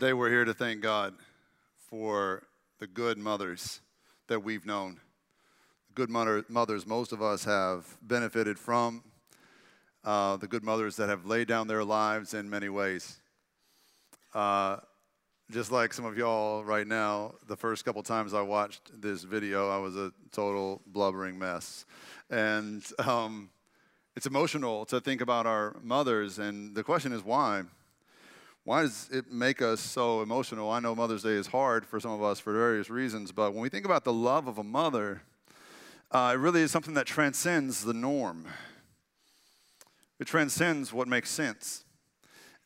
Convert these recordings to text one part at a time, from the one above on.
Today we're here to thank God for the good mothers that we've known. Good mother, mothers most of us have benefited from, uh, the good mothers that have laid down their lives in many ways. Uh, just like some of y'all right now, the first couple times I watched this video, I was a total blubbering mess. And um, it's emotional to think about our mothers, and the question is why? Why does it make us so emotional? I know Mother's Day is hard for some of us for various reasons, but when we think about the love of a mother, uh, it really is something that transcends the norm. It transcends what makes sense.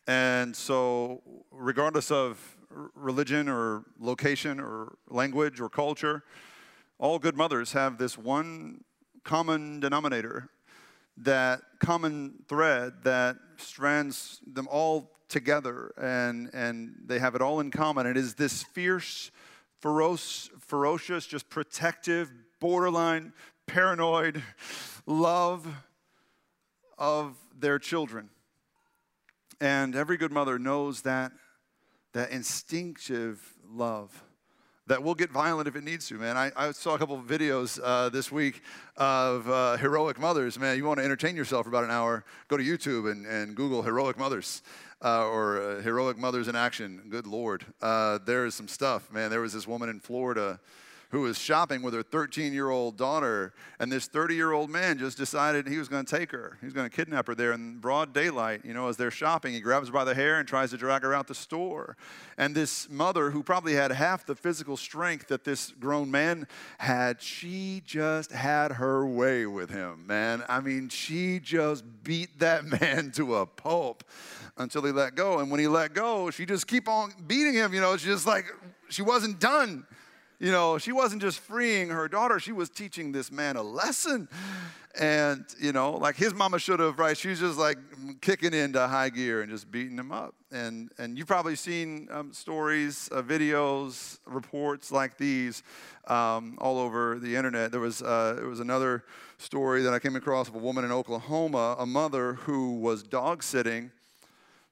And so, regardless of religion or location or language or culture, all good mothers have this one common denominator, that common thread that strands them all together and, and they have it all in common. It is this fierce, ferocious, ferocious, just protective, borderline, paranoid love of their children. And every good mother knows that, that instinctive love that will get violent if it needs to, man. I, I saw a couple of videos uh, this week of uh, heroic mothers. Man, you want to entertain yourself for about an hour, go to YouTube and, and Google heroic mothers uh, or uh, heroic mothers in action. Good Lord. Uh, there is some stuff, man. There was this woman in Florida who was shopping with her 13 year old daughter, and this 30 year old man just decided he was going to take her. He was going to kidnap her there in broad daylight. You know, as they're shopping, he grabs her by the hair and tries to drag her out the store. And this mother, who probably had half the physical strength that this grown man had, she just had her way with him, man. I mean, she just beat that man to a pulp until he let go. And when he let go, she just keep on beating him. You know, it's just like she wasn't done. You know, she wasn't just freeing her daughter, she was teaching this man a lesson. And, you know, like his mama should have, right? She's just like kicking into high gear and just beating him up. And, and you've probably seen um, stories, uh, videos, reports like these um, all over the internet. There was, uh, there was another story that I came across of a woman in Oklahoma, a mother who was dog sitting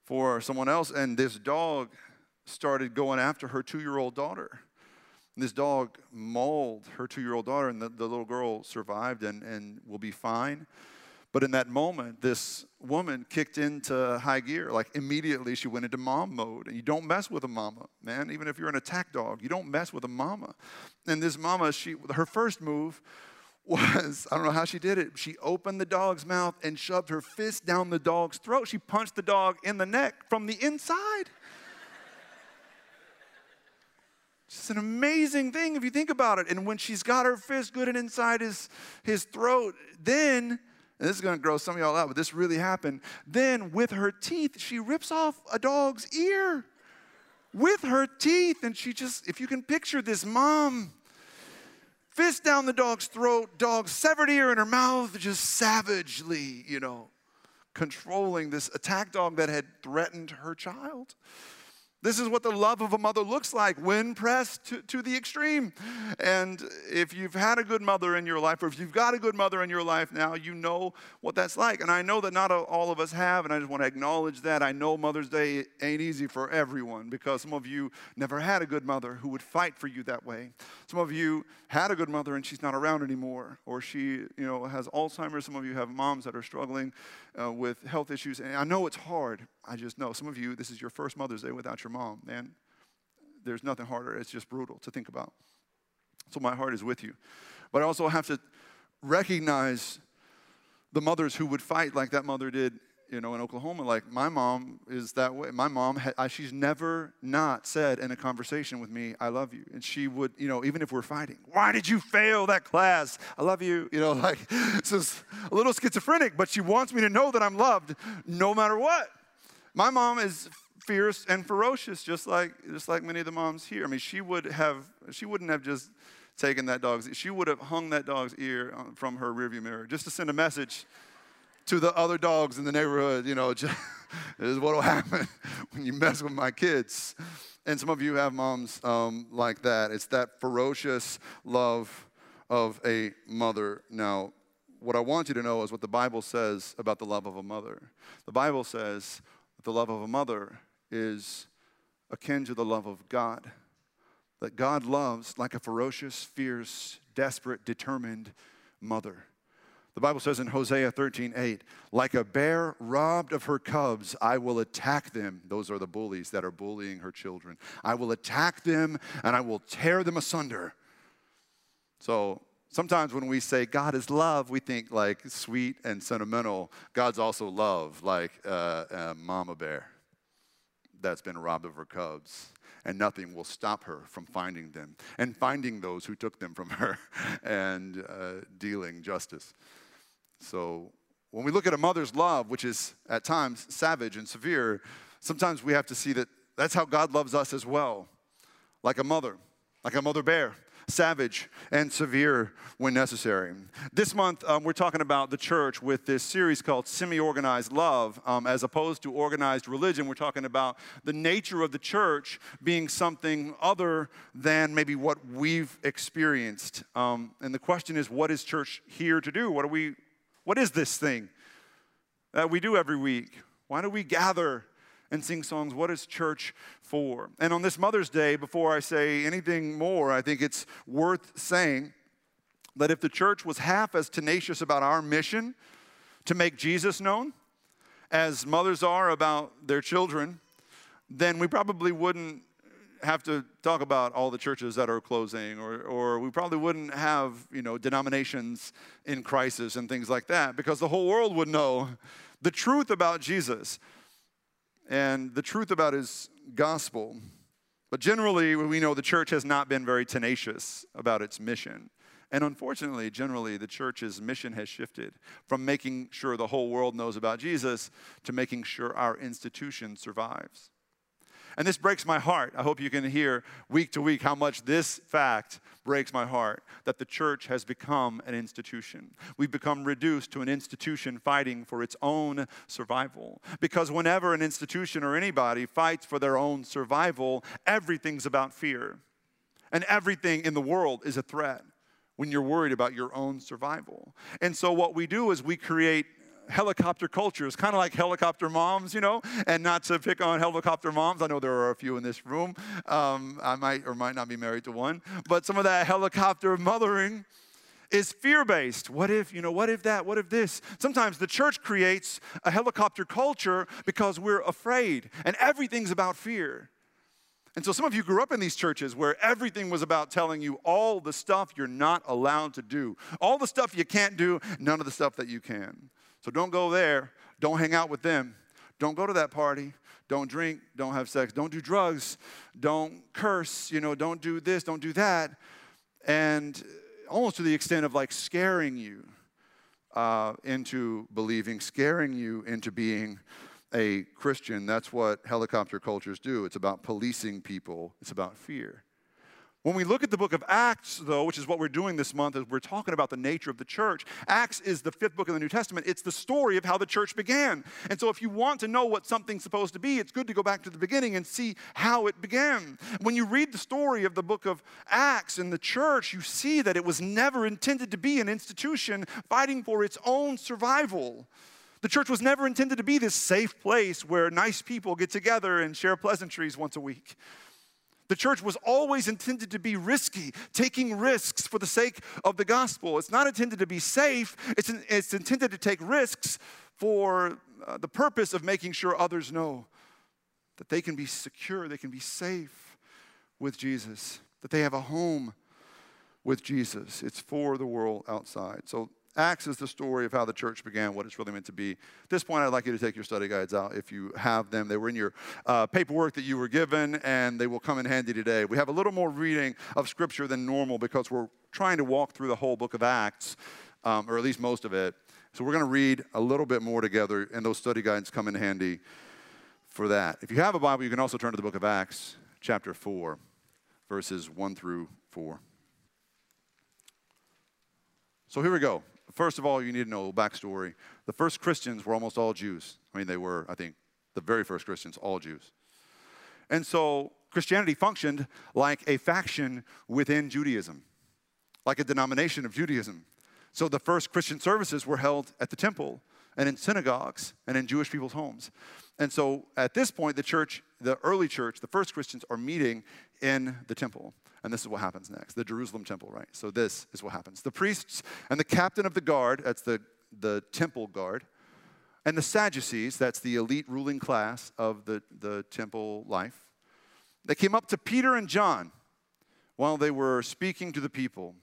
for someone else, and this dog started going after her two year old daughter. This dog mauled her two year old daughter, and the, the little girl survived and, and will be fine. But in that moment, this woman kicked into high gear. Like immediately, she went into mom mode. And you don't mess with a mama, man. Even if you're an attack dog, you don't mess with a mama. And this mama, she her first move was I don't know how she did it. She opened the dog's mouth and shoved her fist down the dog's throat. She punched the dog in the neck from the inside. It's an amazing thing if you think about it. And when she's got her fist good and inside his, his throat, then, and this is going to grow some of y'all out, but this really happened. Then, with her teeth, she rips off a dog's ear with her teeth. And she just, if you can picture this mom, fist down the dog's throat, dog severed ear in her mouth, just savagely, you know, controlling this attack dog that had threatened her child. This is what the love of a mother looks like when pressed to, to, the extreme. And if you've had a good mother in your life, or if you've got a good mother in your life now, you know what that's like. And I know that not all of us have, and I just want to acknowledge that. I know Mother's Day ain't easy for everyone because some of you never had a good mother who would fight for you that way. Some of you had a good mother and she's not around anymore, or she, you know, has Alzheimer's. Some of you have moms that are struggling uh, with health issues. And I know it's hard. I just know some of you, this is your first Mother's Day without your mom, man. There's nothing harder. It's just brutal to think about. So my heart is with you. But I also have to recognize the mothers who would fight like that mother did you know, in Oklahoma, like my mom is that way. My mom, she's never not said in a conversation with me, I love you. And she would, you know, even if we're fighting, why did you fail that class? I love you. You know, like, this is a little schizophrenic, but she wants me to know that I'm loved no matter what. My mom is fierce and ferocious, just like, just like many of the moms here. I mean, she would have, she wouldn't have just taken that dog's, she would have hung that dog's ear from her rearview mirror just to send a message to the other dogs in the neighborhood, you know, just, this is what will happen when you mess with my kids. And some of you have moms um, like that. It's that ferocious love of a mother. Now, what I want you to know is what the Bible says about the love of a mother. The Bible says the love of a mother is akin to the love of God. That God loves like a ferocious, fierce, desperate, determined mother. The Bible says in Hosea 13, 8, like a bear robbed of her cubs, I will attack them. Those are the bullies that are bullying her children. I will attack them and I will tear them asunder. So sometimes when we say God is love, we think like sweet and sentimental. God's also love, like uh, a mama bear that's been robbed of her cubs and nothing will stop her from finding them and finding those who took them from her and uh, dealing justice. So when we look at a mother's love, which is at times savage and severe, sometimes we have to see that that's how God loves us as well, like a mother, like a mother bear savage and severe when necessary. This month, um, we're talking about the church with this series called Semi Organized Love. Um, as opposed to organized religion, we're talking about the nature of the church being something other than maybe what we've experienced. Um, and the question is, what is church here to do? What are we what is this thing that we do every week? Why do we gather and sing songs? What is church for? And on this Mother's Day, before I say anything more, I think it's worth saying that if the church was half as tenacious about our mission to make Jesus known as mothers are about their children, then we probably wouldn't have to talk about all the churches that are closing, or, or we probably wouldn't have, you know, denominations in crisis and things like that, because the whole world would know the truth about Jesus and the truth about his gospel. But generally, we know the church has not been very tenacious about its mission. And unfortunately, generally, the church's mission has shifted from making sure the whole world knows about Jesus to making sure our institution survives. And this breaks my heart. I hope you can hear week to week how much this fact breaks my heart that the church has become an institution. We've become reduced to an institution fighting for its own survival. Because whenever an institution or anybody fights for their own survival, everything's about fear. And everything in the world is a threat when you're worried about your own survival. And so, what we do is we create helicopter culture. It's kind of like helicopter moms, you know, and not to pick on helicopter moms. I know there are a few in this room. Um, I might or might not be married to one, but some of that helicopter mothering is fear based. What if, you know, what if that, what if this? Sometimes the church creates a helicopter culture because we're afraid and everything's about fear. And so some of you grew up in these churches where everything was about telling you all the stuff you're not allowed to do, all the stuff you can't do, none of the stuff that you can. So don't go there. Don't hang out with them. Don't go to that party. Don't drink. Don't have sex. Don't do drugs. Don't curse. You know, don't do this. Don't do that. And almost to the extent of like scaring you uh, into believing, scaring you into being a Christian. That's what helicopter cultures do. It's about policing people, it's about fear. When we look at the book of Acts, though, which is what we're doing this month, as we're talking about the nature of the church, Acts is the fifth book of the New Testament. It's the story of how the church began. And so, if you want to know what something's supposed to be, it's good to go back to the beginning and see how it began. When you read the story of the book of Acts and the church, you see that it was never intended to be an institution fighting for its own survival. The church was never intended to be this safe place where nice people get together and share pleasantries once a week. The church was always intended to be risky, taking risks for the sake of the gospel. It's not intended to be safe, it's, it's intended to take risks for uh, the purpose of making sure others know that they can be secure, they can be safe with Jesus, that they have a home with Jesus. It's for the world outside. So Acts is the story of how the church began, what it's really meant to be. At this point, I'd like you to take your study guides out if you have them. They were in your uh, paperwork that you were given, and they will come in handy today. We have a little more reading of Scripture than normal because we're trying to walk through the whole book of Acts, um, or at least most of it. So we're going to read a little bit more together, and those study guides come in handy for that. If you have a Bible, you can also turn to the book of Acts, chapter 4, verses 1 through 4. So here we go. First of all, you need to know backstory. The first Christians were almost all Jews. I mean, they were, I think, the very first Christians, all Jews. And so Christianity functioned like a faction within Judaism, like a denomination of Judaism. So the first Christian services were held at the temple and in synagogues and in Jewish people's homes. And so at this point, the church the early church, the first Christians, are meeting in the temple. And this is what happens next the Jerusalem temple, right? So this is what happens. The priests and the captain of the guard, that's the, the temple guard, and the Sadducees, that's the elite ruling class of the, the temple life, they came up to Peter and John while they were speaking to the people.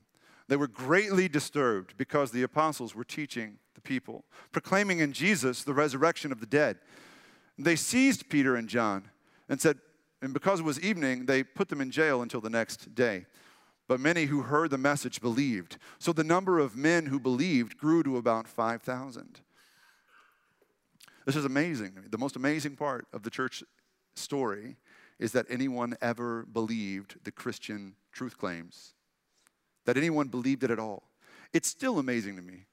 They were greatly disturbed because the apostles were teaching the people, proclaiming in Jesus the resurrection of the dead. They seized Peter and John and said, and because it was evening, they put them in jail until the next day. But many who heard the message believed. So the number of men who believed grew to about 5,000. This is amazing. The most amazing part of the church story is that anyone ever believed the Christian truth claims, that anyone believed it at all. It's still amazing to me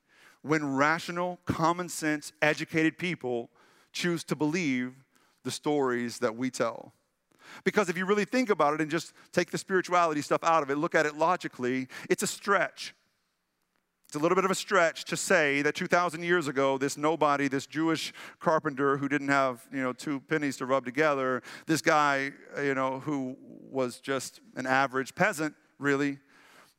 when rational, common sense, educated people choose to believe the stories that we tell. Because if you really think about it and just take the spirituality stuff out of it, look at it logically, it's a stretch. It's a little bit of a stretch to say that 2,000 years ago, this nobody, this Jewish carpenter who didn't have, you know, two pennies to rub together, this guy, you know, who was just an average peasant, really,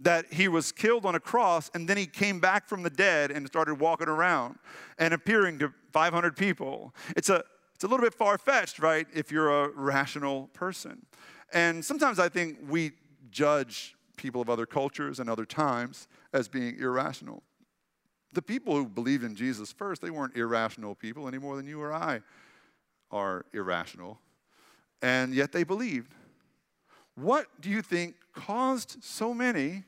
that he was killed on a cross and then he came back from the dead and started walking around and appearing to 500 people. It's a, it's a little bit far fetched, right, if you're a rational person. And sometimes I think we judge people of other cultures and other times as being irrational. The people who believed in Jesus first, they weren't irrational people any more than you or I are irrational. And yet they believed. What do you think caused so many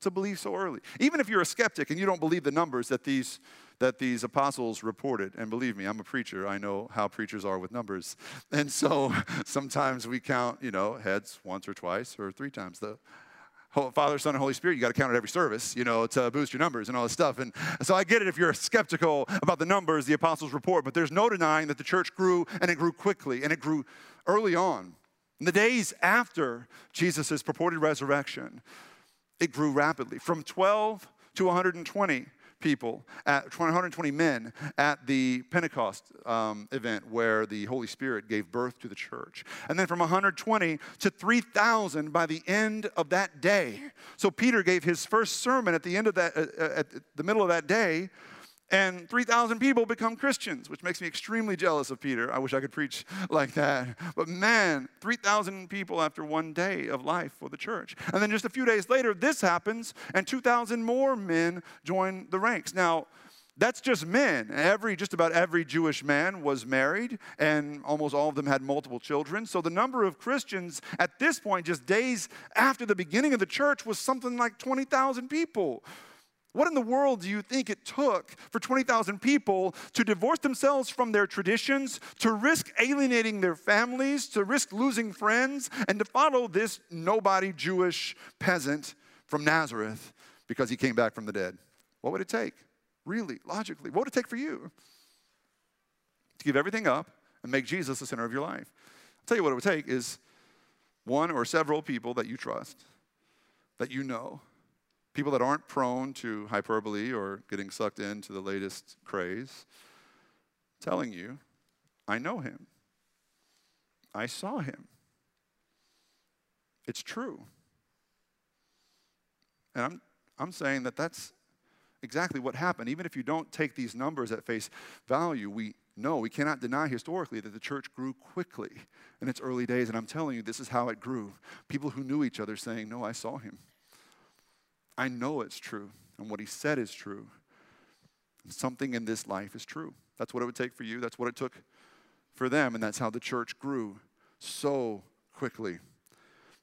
to believe so early? Even if you're a skeptic and you don't believe the numbers that these that these apostles reported. And believe me, I'm a preacher. I know how preachers are with numbers. And so sometimes we count, you know, heads once or twice or three times. The Father, Son, and Holy Spirit, you got to count at every service, you know, to boost your numbers and all this stuff. And so I get it if you're skeptical about the numbers the apostles report, but there's no denying that the church grew and it grew quickly and it grew early on. In the days after Jesus' purported resurrection, it grew rapidly from 12 to 120 people, at 120 men at the Pentecost um, event where the Holy Spirit gave birth to the church. And then from 120 to 3,000 by the end of that day. So Peter gave his first sermon at the end of that, uh, uh at the middle of that day and 3,000 people become Christians, which makes me extremely jealous of Peter. I wish I could preach like that. But man, 3,000 people after one day of life for the church. And then just a few days later, this happens, and 2,000 more men join the ranks. Now, that's just men. Every, just about every Jewish man was married, and almost all of them had multiple children. So the number of Christians at this point, just days after the beginning of the church, was something like 20,000 people. What in the world do you think it took for 20,000 people to divorce themselves from their traditions, to risk alienating their families, to risk losing friends, and to follow this nobody Jewish peasant from Nazareth because he came back from the dead? What would it take? Really, logically, what would it take for you? To give everything up and make Jesus the center of your life. I'll tell you what it would take is one or several people that you trust, that you know, people that aren't prone to hyperbole or getting sucked into the latest craze, telling you, I know him. I saw him. It's true. And I'm, I'm saying that that's exactly what happened. Even if you don't take these numbers at face value, we know, we cannot deny historically that the church grew quickly in its early days. And I'm telling you, this is how it grew. People who knew each other saying, No, I saw him. I know it's true, and what he said is true. Something in this life is true. That's what it would take for you. That's what it took for them, and that's how the church grew so quickly.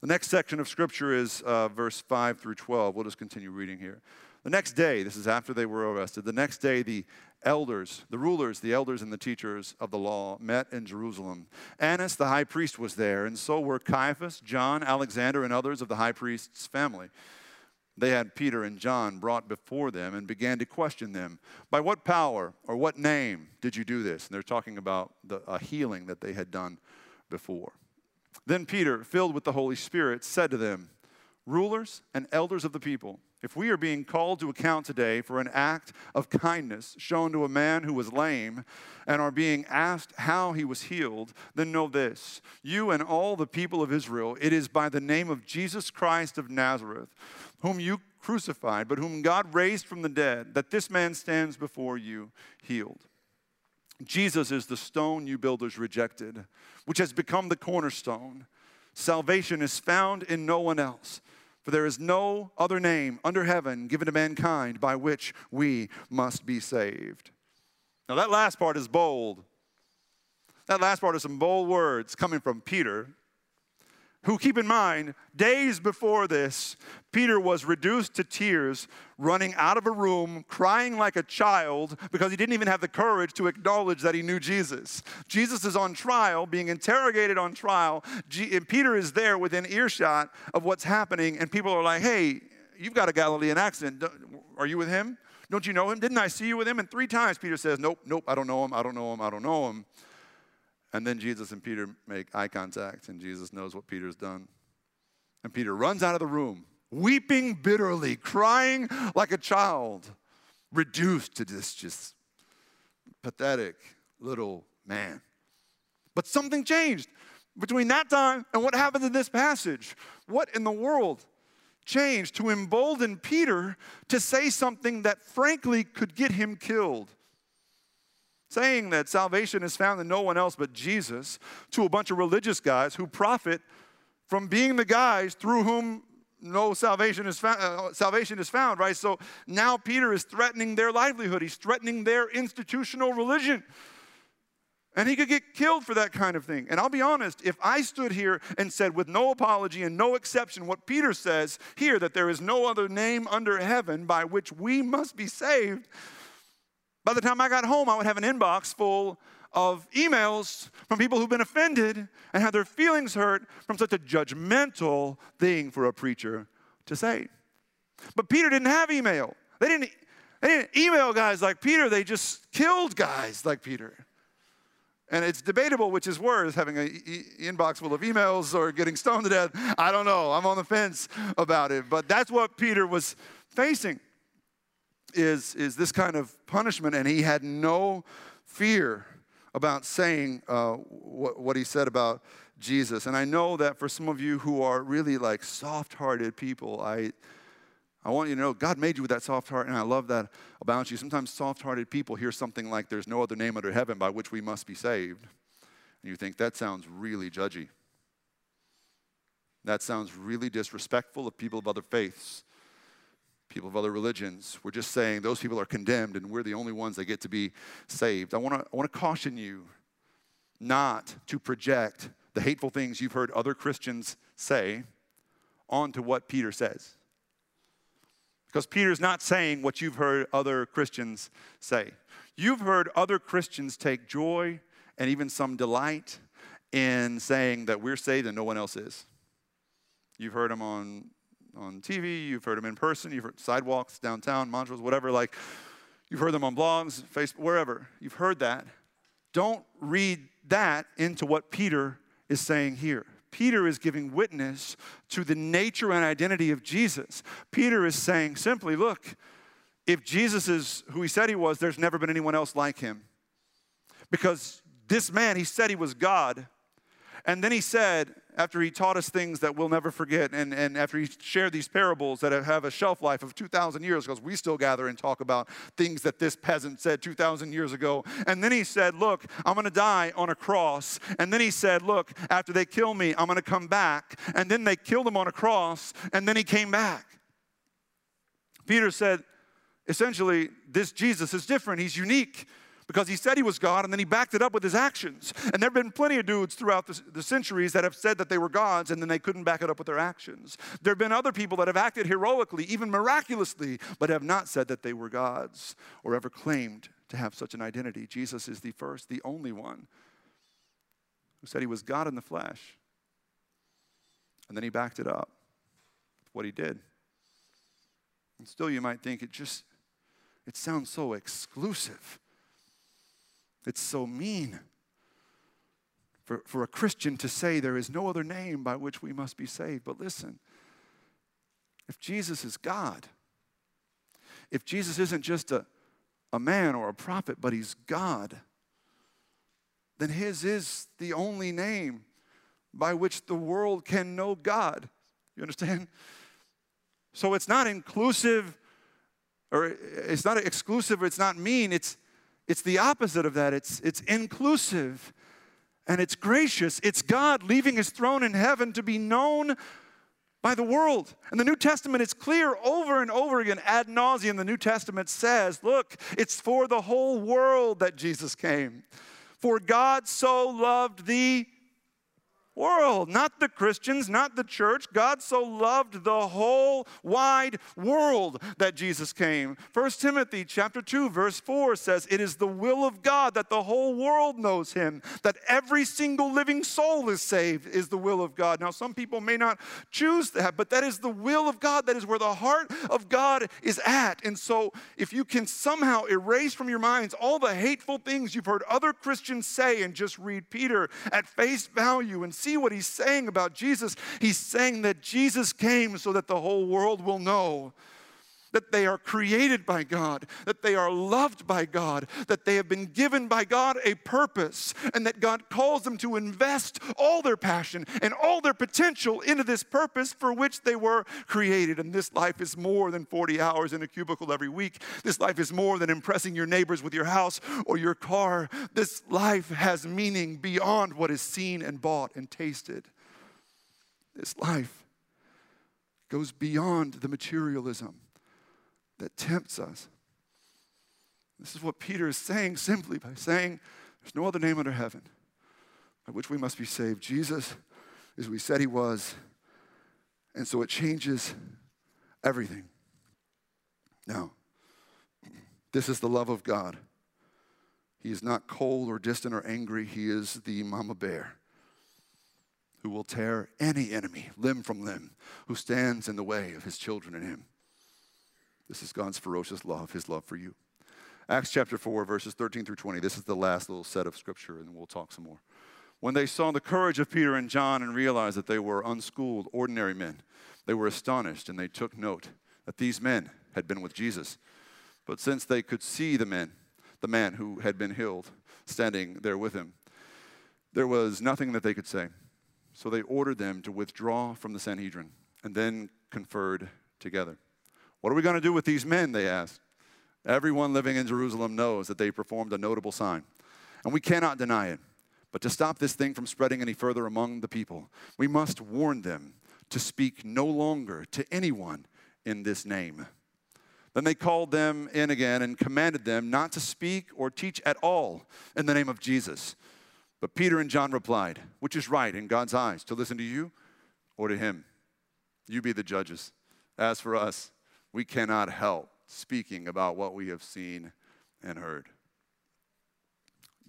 The next section of scripture is uh, verse 5 through 12. We'll just continue reading here. The next day, this is after they were arrested, the next day, the elders, the rulers, the elders, and the teachers of the law met in Jerusalem. Annas, the high priest, was there, and so were Caiaphas, John, Alexander, and others of the high priest's family they had Peter and John brought before them and began to question them. By what power or what name did you do this? And they're talking about the, a healing that they had done before. Then Peter, filled with the Holy Spirit, said to them, Rulers and elders of the people, if we are being called to account today for an act of kindness shown to a man who was lame and are being asked how he was healed, then know this you and all the people of Israel, it is by the name of Jesus Christ of Nazareth, whom you crucified, but whom God raised from the dead, that this man stands before you healed. Jesus is the stone you builders rejected, which has become the cornerstone. Salvation is found in no one else. For there is no other name under heaven given to mankind by which we must be saved. Now, that last part is bold. That last part is some bold words coming from Peter, who, keep in mind, days before this, Peter was reduced to tears, running out of a room, crying like a child because he didn't even have the courage to acknowledge that he knew Jesus. Jesus is on trial, being interrogated on trial. And Peter is there within earshot of what's happening, and people are like, hey, you've got a Galilean accent. Are you with him? Don't you know him? Didn't I see you with him? And three times Peter says, Nope, nope, I don't know him, I don't know him, I don't know him. And then Jesus and Peter make eye contact, and Jesus knows what Peter's done. And Peter runs out of the room, weeping bitterly, crying like a child, reduced to this just pathetic little man. But something changed between that time and what happened in this passage. What in the world changed to embolden Peter to say something that frankly could get him killed? Saying that salvation is found in no one else but Jesus to a bunch of religious guys who profit from being the guys through whom no salvation is found, uh, salvation is found, right? So now Peter is threatening their livelihood. He's threatening their institutional religion. And he could get killed for that kind of thing. And I'll be honest, if I stood here and said with no apology and no exception what Peter says here that there is no other name under heaven by which we must be saved, by the time I got home, I would have an inbox full of emails from people who've been offended and had their feelings hurt from such a judgmental thing for a preacher to say. But Peter didn't have email. They didn't, they didn't email guys like Peter, they just killed guys like Peter. And it's debatable which is worse, having an e- inbox full of emails or getting stoned to death. I don't know. I'm on the fence about it. But that's what Peter was facing is, is this kind of punishment, and he had no fear about saying uh, what, what he said about Jesus. And I know that for some of you who are really like soft hearted people, I, I want you to know God made you with that soft heart, and I love that about you. Sometimes soft hearted people hear something like, There's no other name under heaven by which we must be saved. And you think, That sounds really judgy. That sounds really disrespectful of people of other faiths people of other religions. We're just saying those people are condemned and we're the only ones that get to be saved. I want to I want to caution you not to project the hateful things you've heard other Christians say onto what Peter says. Because Peter's not saying what you've heard other Christians say. You've heard other Christians take joy and even some delight in saying that we're saved and no one else is. You've heard them on on TV, you've heard them in person, you've heard sidewalks downtown, Montrose, whatever, like you've heard them on blogs, Facebook, wherever. You've heard that. Don't read that into what Peter is saying here. Peter is giving witness to the nature and identity of Jesus. Peter is saying simply, look, if Jesus is who he said he was, there's never been anyone else like him. Because this man, he said he was God. And then he said, after he taught us things that we'll never forget, and, and after he shared these parables that have a shelf life of 2,000 years, because we still gather and talk about things that this peasant said 2,000 years ago. And then he said, Look, I'm going to die on a cross. And then he said, Look, after they kill me, I'm going to come back. And then they killed him on a cross, and then he came back. Peter said, essentially, this Jesus is different, he's unique because he said he was God and then he backed it up with his actions. And there have been plenty of dudes throughout the, the, centuries that have said that they were gods and then they couldn't back it up with their actions. There have been other people that have acted heroically, even miraculously, but have not said that they were gods or ever claimed to have such an identity. Jesus is the first, the only one who said he was God in the flesh. And then he backed it up with what he did. And still, you might think it just, it sounds so exclusive. It's so mean for, for a Christian to say there is no other name by which we must be saved. But listen, if Jesus is God, if Jesus isn't just a, a man or a prophet, but he's God, then his is the only name by which the world can know God. You understand? So it's not inclusive or it's not exclusive or it's not mean. It's, it's the opposite of that. It's, it's inclusive and it's gracious. It's God leaving his throne in heaven to be known by the world. And the New Testament is clear over and over again, ad nauseum. The New Testament says, look, it's for the whole world that Jesus came. For God so loved the world, not the Christians, not the church. God so loved the whole wide world that Jesus came. 1 Timothy chapter 2 verse 4 says, "It is the will of God that the whole world knows him, that every single living soul is saved is the will of God." Now some people may not choose that, but that is the will of God. That is where the heart of God is at. And so if you can somehow erase from your minds all the hateful things you've heard other Christians say and just read Peter at face value and see what he's saying about Jesus. He's saying that Jesus came so that the whole world will know that they are created by God, that they are loved by God, that they have been given by God a purpose, and that God calls them to invest all their passion and all their potential into this purpose for which they were created. And this life is more than 40 hours in a cubicle every week. This life is more than impressing your neighbors with your house or your car. This life has meaning beyond what is seen and bought and tasted. This life goes beyond the materialism that tempts us. This is what Peter is saying simply by saying, There's no other name under heaven by which we must be saved. Jesus is who he said he was, and so it changes everything. Now, this is the love of God. He is not cold or distant or angry. He is the mama bear who will tear any enemy limb from limb who stands in the way of his children and him. This is God's ferocious love, his love for you. Acts chapter 4, verses 13 through 20. This is the last little set of scripture, and we'll talk some more. When they saw the courage of Peter and John and realized that they were unschooled, ordinary men, they were astonished and they took note that these men had been with Jesus. But since they could see the men, the man who had been healed, standing there with him, there was nothing that they could say. So they ordered them to withdraw from the Sanhedrin and then conferred together. What are we going to do with these men? They asked. Everyone living in Jerusalem knows that they performed a notable sign, and we cannot deny it. But to stop this thing from spreading any further among the people, we must warn them to speak no longer to anyone in this name. Then they called them in again and commanded them not to speak or teach at all in the name of Jesus. But Peter and John replied, Which is right in God's eyes, to listen to you or to him? You be the judges. As for us, we cannot help speaking about what we have seen and heard.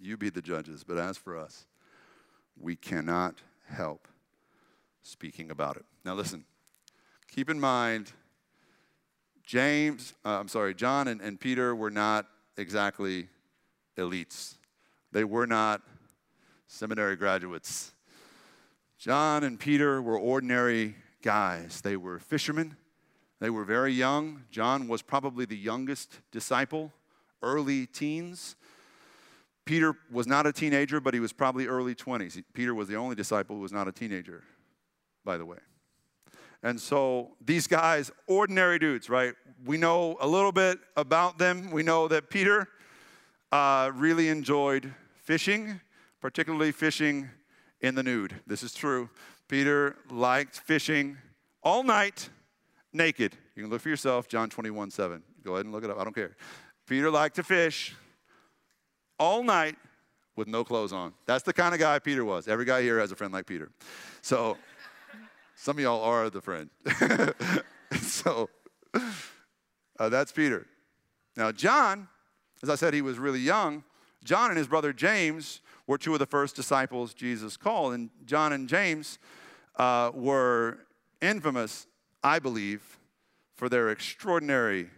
You be the judges, but as for us, we cannot help speaking about it. Now, listen, keep in mind, James, uh, I'm sorry, John and, and Peter were not exactly elites, they were not seminary graduates. John and Peter were ordinary guys, they were fishermen. They were very young. John was probably the youngest disciple, early teens. Peter was not a teenager, but he was probably early 20s. Peter was the only disciple who was not a teenager, by the way. And so these guys, ordinary dudes, right? We know a little bit about them. We know that Peter uh, really enjoyed fishing, particularly fishing in the nude. This is true. Peter liked fishing all night naked. You can look for yourself, John 21 7. Go ahead and look it up. I don't care. Peter liked to fish all night with no clothes on. That's the kind of guy Peter was. Every guy here has a friend like Peter. So some of y'all are the friend. so uh, that's Peter. Now, John, as I said, he was really young. John and his brother James were two of the first disciples Jesus called. And John and James uh, were infamous I believe, for their extraordinary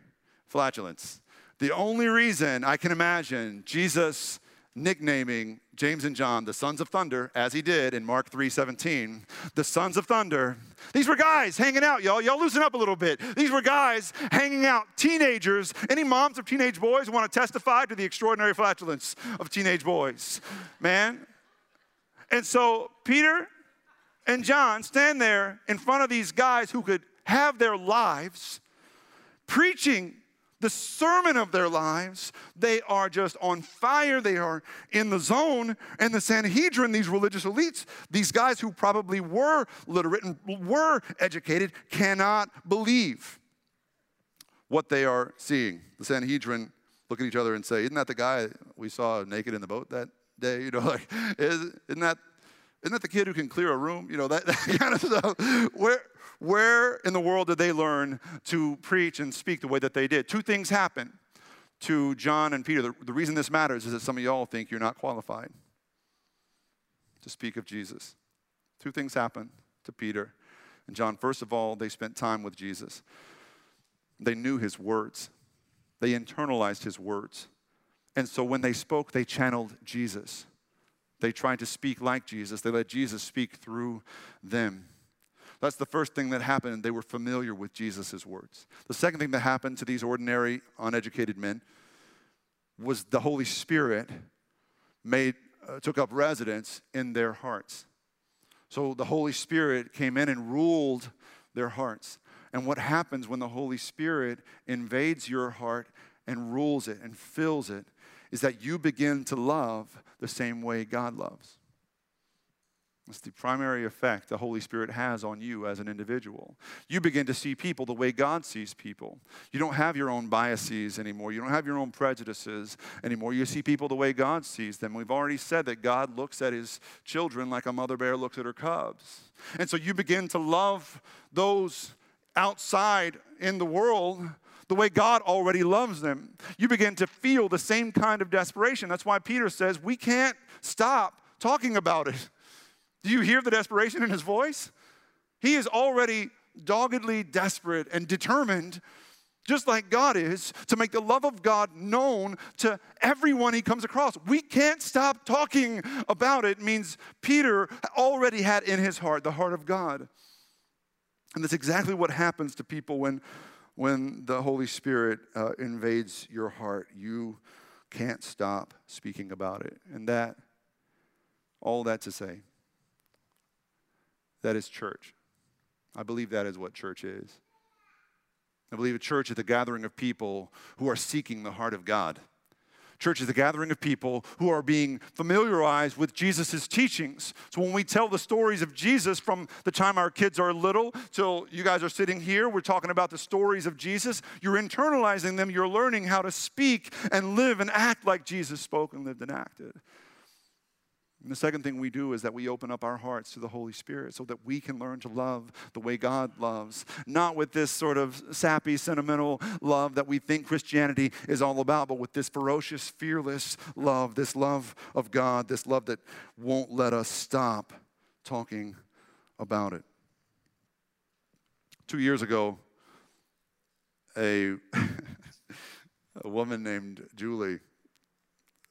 flatulence. The only reason I can imagine Jesus nicknaming James and John the sons of thunder, as he did in Mark 3:17, the sons of thunder. These were guys hanging out, y'all. Y'all loosen up a little bit. These were guys hanging out, teenagers. Any moms of teenage boys want to testify to the extraordinary flatulence of teenage boys? Man. And so Peter and John stand there in front of these guys who could have their lives preaching the sermon of their lives. They are just on fire. They are in the zone. And the Sanhedrin, these religious elites, these guys who probably were literate and were educated, cannot believe what they are seeing. The Sanhedrin look at each other and say, Isn't that the guy we saw naked in the boat that day? You know, like, isn't that isn't that the kid who can clear a room? You know, that, that kind of stuff. Where, where in the world did they learn to preach and speak the way that they did? Two things happen to John and Peter. The, the reason this matters is that some of y'all think you're not qualified to speak of Jesus. Two things happen to Peter and John. First of all, they spent time with Jesus, they knew his words, they internalized his words. And so when they spoke, they channeled Jesus. They tried to speak like Jesus. They let Jesus speak through them. That's the first thing that happened. They were familiar with Jesus' words. The second thing that happened to these ordinary, uneducated men was the Holy Spirit made, uh, took up residence in their hearts. So the Holy Spirit came in and ruled their hearts. And what happens when the Holy Spirit invades your heart and rules it and fills it is that you begin to love the same way God loves. It's the primary effect the Holy Spirit has on you as an individual. You begin to see people the way God sees people. You don't have your own biases anymore. You don't have your own prejudices anymore. You see people the way God sees them. We've already said that God looks at his children like a mother bear looks at her cubs. And so you begin to love those outside in the world the way God already loves them. You begin to feel the same kind of desperation. That's why Peter says, We can't stop talking about it. Do you hear the desperation in his voice? He is already doggedly desperate and determined, just like God is, to make the love of God known to everyone he comes across. We can't stop talking about it, means Peter already had in his heart the heart of God. And that's exactly what happens to people when when the Holy Spirit uh, invades your heart, you can't stop speaking about it. And that, all that to say, that is church. I believe that is what church is. I believe a church is a gathering of people who are seeking the heart of God. Church is a gathering of people who are being familiarized with Jesus' teachings. So when we tell the stories of Jesus from the time our kids are little till you guys are sitting here, we're talking about the stories of Jesus. You're internalizing them, you're learning how to speak and live and act like Jesus spoke and lived and acted. And the second thing we do is that we open up our hearts to the Holy Spirit so that we can learn to love the way God loves, not with this sort of sappy, sentimental love that we think Christianity is all about, but with this ferocious, fearless love, this love of God, this love that won't let us stop talking about it. Two years ago, a, a woman named Julie.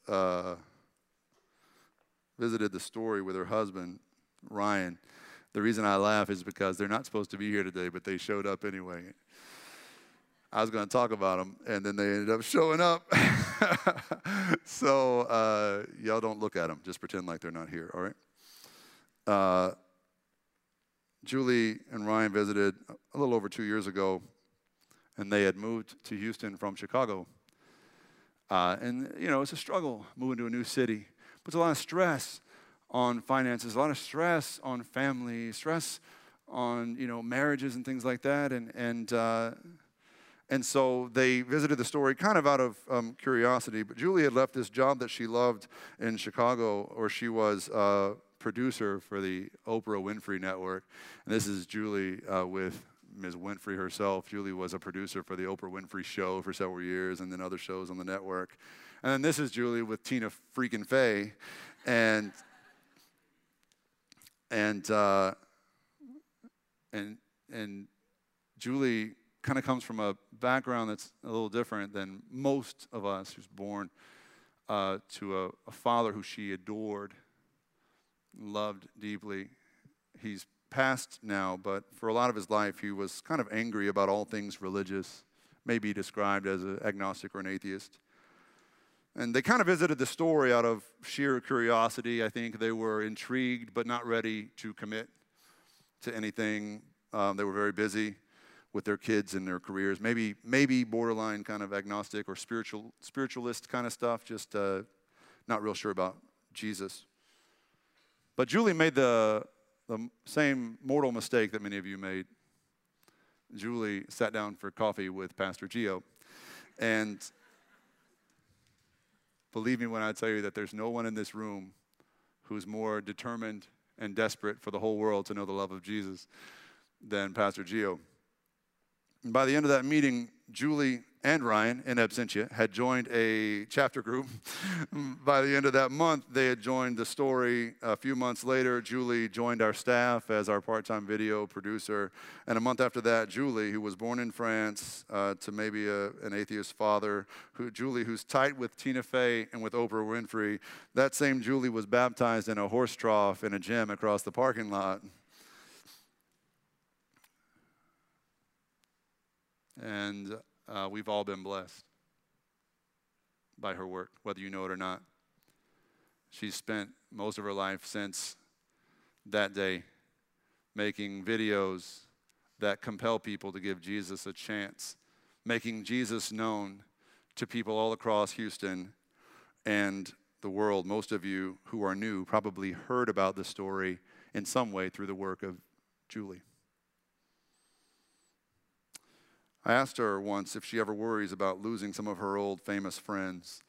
Uh, visited the story with her husband, Ryan. The reason I laugh is because they're not supposed to be here today, but they showed up anyway. I was going to talk about them, and then they ended up showing up. so uh, y'all don't look at them. Just pretend like they're not here, all right? Uh, Julie and Ryan visited a little over two years ago, and they had moved to Houston from Chicago. Uh, and, you know, it's a struggle moving to a new city puts a lot of stress on finances, a lot of stress on family, stress on you know marriages and things like that, and and uh, and so they visited the story kind of out of um, curiosity. But Julie had left this job that she loved in Chicago, where she was a producer for the Oprah Winfrey Network, and this is Julie uh, with Ms. Winfrey herself. Julie was a producer for the Oprah Winfrey Show for several years, and then other shows on the network. And then this is Julie with Tina freaking Fey. And, and, uh, and, and Julie kind of comes from a background that's a little different than most of us who's born uh, to a, a father who she adored, loved deeply. He's passed now, but for a lot of his life, he was kind of angry about all things religious, maybe described as an agnostic or an atheist. And they kind of visited the story out of sheer curiosity. I think they were intrigued, but not ready to commit to anything. Um, they were very busy with their kids and their careers. Maybe, maybe borderline kind of agnostic or spiritual, spiritualist kind of stuff. Just uh, not real sure about Jesus. But Julie made the, the same mortal mistake that many of you made. Julie sat down for coffee with Pastor Gio, and Believe me when I tell you that there's no one in this room who's more determined and desperate for the whole world to know the love of Jesus than Pastor Gio. And by the end of that meeting, Julie and Ryan in absentia had joined a chapter group. By the end of that month, they had joined the story. A few months later, Julie joined our staff as our part time video producer. And a month after that, Julie, who was born in France uh, to maybe a, an atheist father, who, Julie, who's tight with Tina Fey and with Oprah Winfrey, that same Julie was baptized in a horse trough in a gym across the parking lot. And uh, we've all been blessed by her work, whether you know it or not. She's spent most of her life since that day making videos that compel people to give Jesus a chance, making Jesus known to people all across Houston and the world. Most of you who are new probably heard about the story in some way through the work of Julie. I asked her once if she ever worries about losing some of her old famous friends.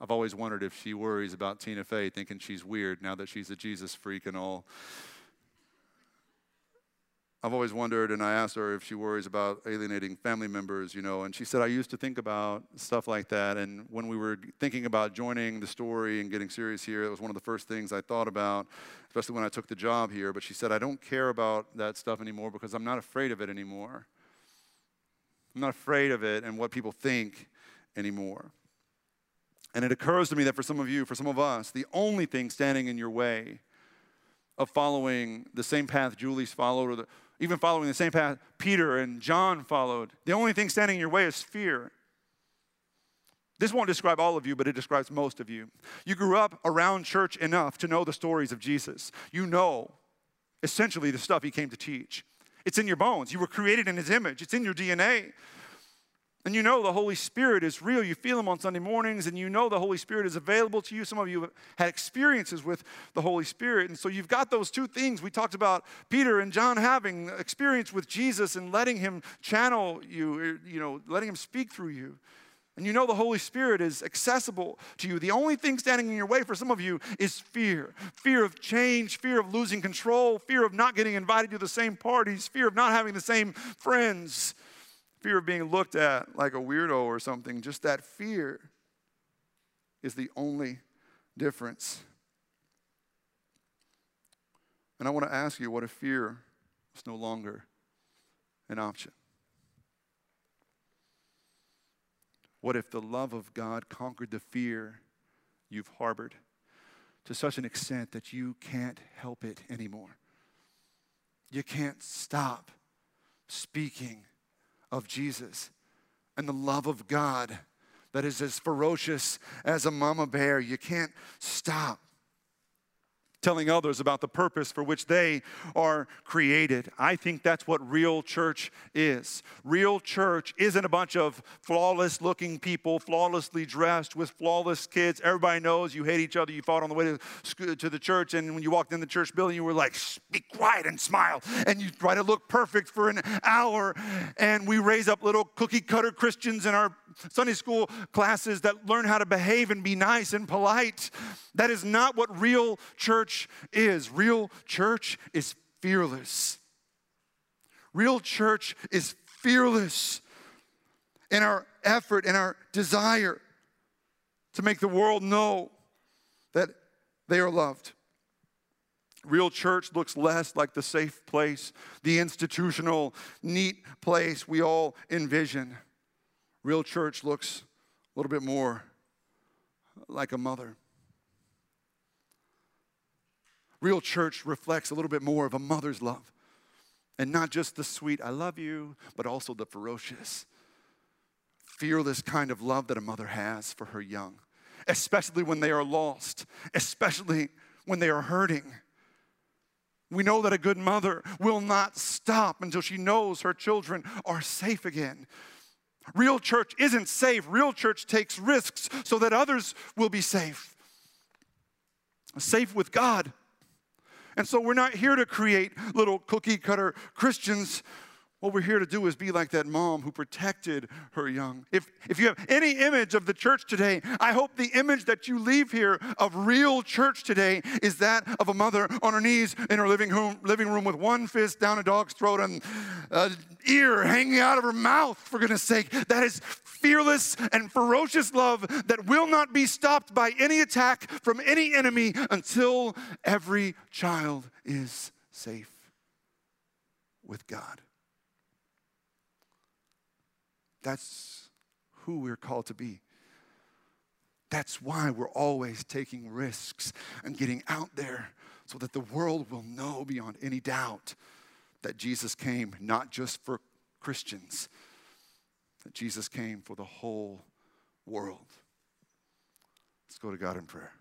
I've always wondered if she worries about Tina Fey thinking she's weird now that she's a Jesus freak and all. I've always wondered, and I asked her if she worries about alienating family members, you know, and she said, I used to think about stuff like that. And when we were thinking about joining the story and getting serious here, it was one of the first things I thought about, especially when I took the job here. But she said, I don't care about that stuff anymore because I'm not afraid of it anymore. I'm not afraid of it and what people think anymore. And it occurs to me that for some of you, for some of us, the only thing standing in your way of following the same path Julie's followed or the, even following the same path Peter and John followed. The only thing standing in your way is fear. This won't describe all of you, but it describes most of you. You grew up around church enough to know the stories of Jesus. You know essentially the stuff he came to teach. It's in your bones. You were created in his image, it's in your DNA. And you know the Holy Spirit is real. You feel Him on Sunday mornings, and you know the Holy Spirit is available to you. Some of you have had experiences with the Holy Spirit. And so you've got those two things. We talked about Peter and John having experience with Jesus and letting Him channel you, er, you know, letting Him speak through you. And you know the Holy Spirit is accessible to you. The only thing standing in your way for some of you is fear fear of change, fear of losing control, fear of not getting invited to the same parties, fear of not having the same friends fear of being looked at like a weirdo or something, just that fear is the only difference. And I want to ask you what if fear is no longer an option? What if the love of God conquered the fear you've harbored to such an extent that you can't help it anymore? You can't stop speaking of Jesus and the love of God that is as ferocious as a mama bear. You can't stop telling others about the purpose for which they are created. I think that's what real church is. Real church isn't a bunch of flawless looking people, flawlessly dressed with flawless kids. Everybody knows you hate each other. You fought on the way to, to the church, and when you walked in the church building, you were like, be quiet and smile. And you try to look perfect for an hour. And we raise up little cookie cutter Christians in our Sunday school classes that learn how to behave and be nice and polite. That is not what real church is. Real church is fearless. Real church is fearless in our effort and our desire to make the world know that they are loved. Real church looks less like the safe place, the institutional, neat place we all envision. Real church looks a little bit more like a mother. Real church reflects a little bit more of a mother's love. And not just the sweet, I love you, but also the ferocious, fearless kind of love that a mother has for her young, especially when they are lost, especially when they are hurting. We know that a good mother will not stop until she knows her children are safe again. Real church isn't safe. Real church takes risks so that others will be safe. Safe with God. And so we're not here to create little cookie cutter Christians. What we're here to do is be like that mom who protected her young. If, if you have any image of the church today, I hope the image that you leave here of real church today is that of a mother on her knees in her living room, living room with one fist down a dog's throat and an ear hanging out of her mouth, for goodness sake. That is fearless and ferocious love that will not be stopped by any attack from any enemy until every child is safe with God. That's who we're called to be. That's why we're always taking risks and getting out there so that the world will know beyond any doubt that Jesus came not just for Christians, that Jesus came for the whole world. Let's go to God in prayer.